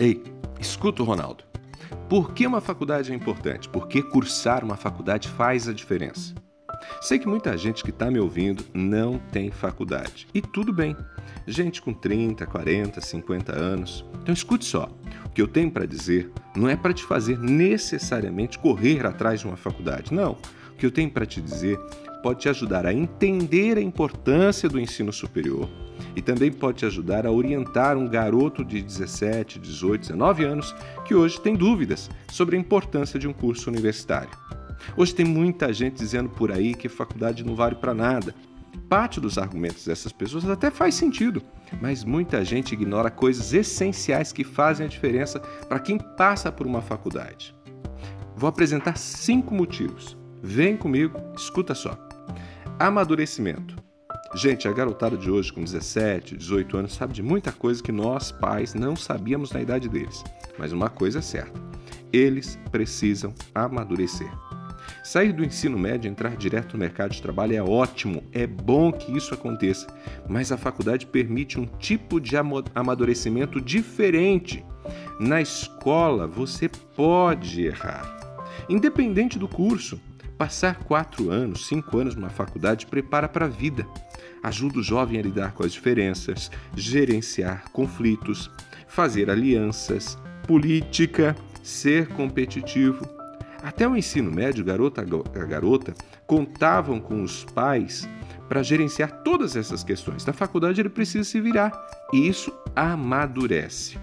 Ei, escuta o Ronaldo. Por que uma faculdade é importante? Porque cursar uma faculdade faz a diferença. Sei que muita gente que está me ouvindo não tem faculdade. E tudo bem. Gente com 30, 40, 50 anos. Então escute só. O que eu tenho para dizer não é para te fazer necessariamente correr atrás de uma faculdade. Não. O que eu tenho para te dizer pode te ajudar a entender a importância do ensino superior e também pode te ajudar a orientar um garoto de 17, 18, 19 anos que hoje tem dúvidas sobre a importância de um curso universitário. Hoje tem muita gente dizendo por aí que faculdade não vale para nada. Parte dos argumentos dessas pessoas até faz sentido, mas muita gente ignora coisas essenciais que fazem a diferença para quem passa por uma faculdade. Vou apresentar cinco motivos. Vem comigo, escuta só. Amadurecimento. Gente, a garotada de hoje com 17, 18 anos sabe de muita coisa que nós, pais, não sabíamos na idade deles. Mas uma coisa é certa: eles precisam amadurecer. Sair do ensino médio e entrar direto no mercado de trabalho é ótimo, é bom que isso aconteça, mas a faculdade permite um tipo de amadurecimento diferente. Na escola, você pode errar. Independente do curso, passar quatro anos, cinco anos numa faculdade prepara para a vida. Ajuda o jovem a lidar com as diferenças, gerenciar conflitos, fazer alianças, política, ser competitivo até o ensino médio, garota a garota contavam com os pais para gerenciar todas essas questões. Na faculdade ele precisa se virar e isso amadurece.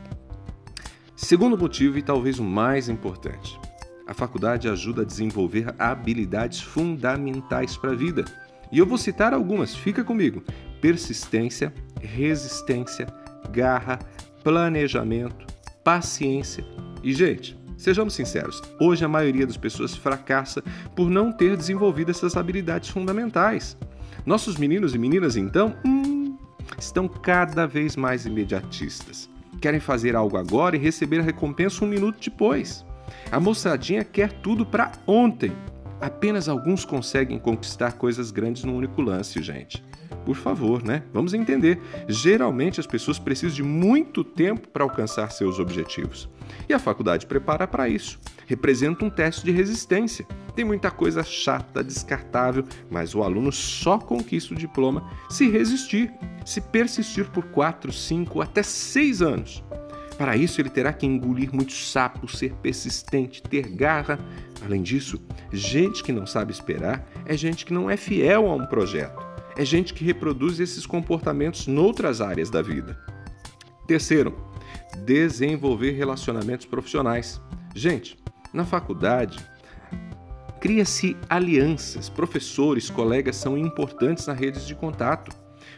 Segundo motivo e talvez o mais importante, a faculdade ajuda a desenvolver habilidades fundamentais para a vida. E eu vou citar algumas, fica comigo: persistência, resistência, garra, planejamento, paciência. E gente, Sejamos sinceros, hoje a maioria das pessoas fracassa por não ter desenvolvido essas habilidades fundamentais. Nossos meninos e meninas, então, hum, estão cada vez mais imediatistas. Querem fazer algo agora e receber a recompensa um minuto depois. A moçadinha quer tudo para ontem. Apenas alguns conseguem conquistar coisas grandes num único lance, gente. Por favor, né? Vamos entender. Geralmente as pessoas precisam de muito tempo para alcançar seus objetivos. E a faculdade prepara para isso. Representa um teste de resistência. Tem muita coisa chata, descartável, mas o aluno só conquista o diploma se resistir, se persistir por 4, 5, até 6 anos. Para isso, ele terá que engolir muitos sapos, ser persistente, ter garra. Além disso, gente que não sabe esperar é gente que não é fiel a um projeto é gente que reproduz esses comportamentos noutras áreas da vida. Terceiro, desenvolver relacionamentos profissionais. Gente, na faculdade, cria-se alianças, professores, colegas são importantes nas redes de contato.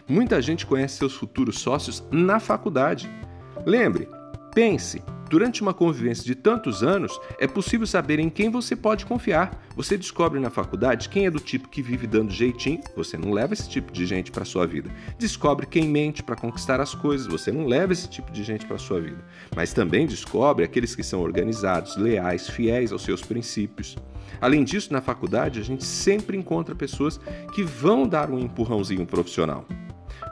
Muita gente conhece seus futuros sócios na faculdade. Lembre, pense, Durante uma convivência de tantos anos, é possível saber em quem você pode confiar. Você descobre na faculdade quem é do tipo que vive dando jeitinho, você não leva esse tipo de gente para sua vida. Descobre quem mente para conquistar as coisas, você não leva esse tipo de gente para sua vida. Mas também descobre aqueles que são organizados, leais, fiéis aos seus princípios. Além disso, na faculdade a gente sempre encontra pessoas que vão dar um empurrãozinho profissional.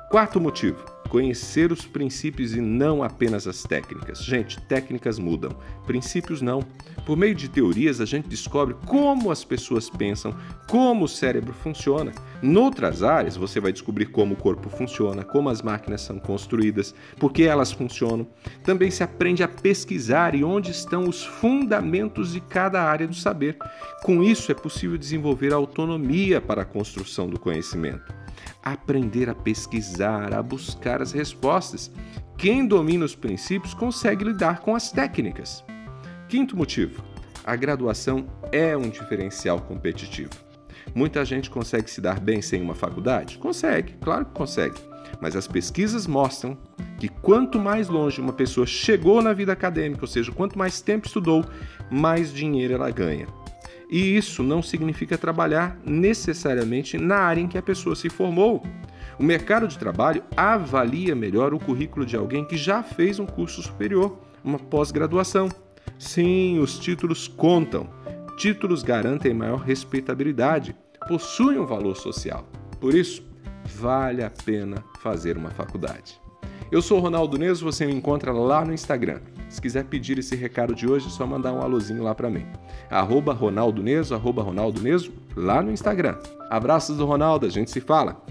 Quarto motivo Conhecer os princípios e não apenas as técnicas. Gente, técnicas mudam, princípios não. Por meio de teorias, a gente descobre como as pessoas pensam, como o cérebro funciona. Noutras áreas, você vai descobrir como o corpo funciona, como as máquinas são construídas, por que elas funcionam. Também se aprende a pesquisar e onde estão os fundamentos de cada área do saber. Com isso, é possível desenvolver autonomia para a construção do conhecimento aprender a pesquisar, a buscar as respostas. Quem domina os princípios consegue lidar com as técnicas. Quinto motivo: a graduação é um diferencial competitivo. Muita gente consegue se dar bem sem uma faculdade? Consegue, claro que consegue. Mas as pesquisas mostram que quanto mais longe uma pessoa chegou na vida acadêmica, ou seja, quanto mais tempo estudou, mais dinheiro ela ganha. E isso não significa trabalhar necessariamente na área em que a pessoa se formou. O mercado de trabalho avalia melhor o currículo de alguém que já fez um curso superior, uma pós-graduação. Sim, os títulos contam. Títulos garantem maior respeitabilidade, possuem um valor social. Por isso, vale a pena fazer uma faculdade. Eu sou o Ronaldo Neso, você me encontra lá no Instagram. Se quiser pedir esse recado de hoje, é só mandar um alôzinho lá para mim. Arroba Ronaldo Neso, arroba Ronaldo Neso, lá no Instagram. Abraços do Ronaldo, a gente se fala.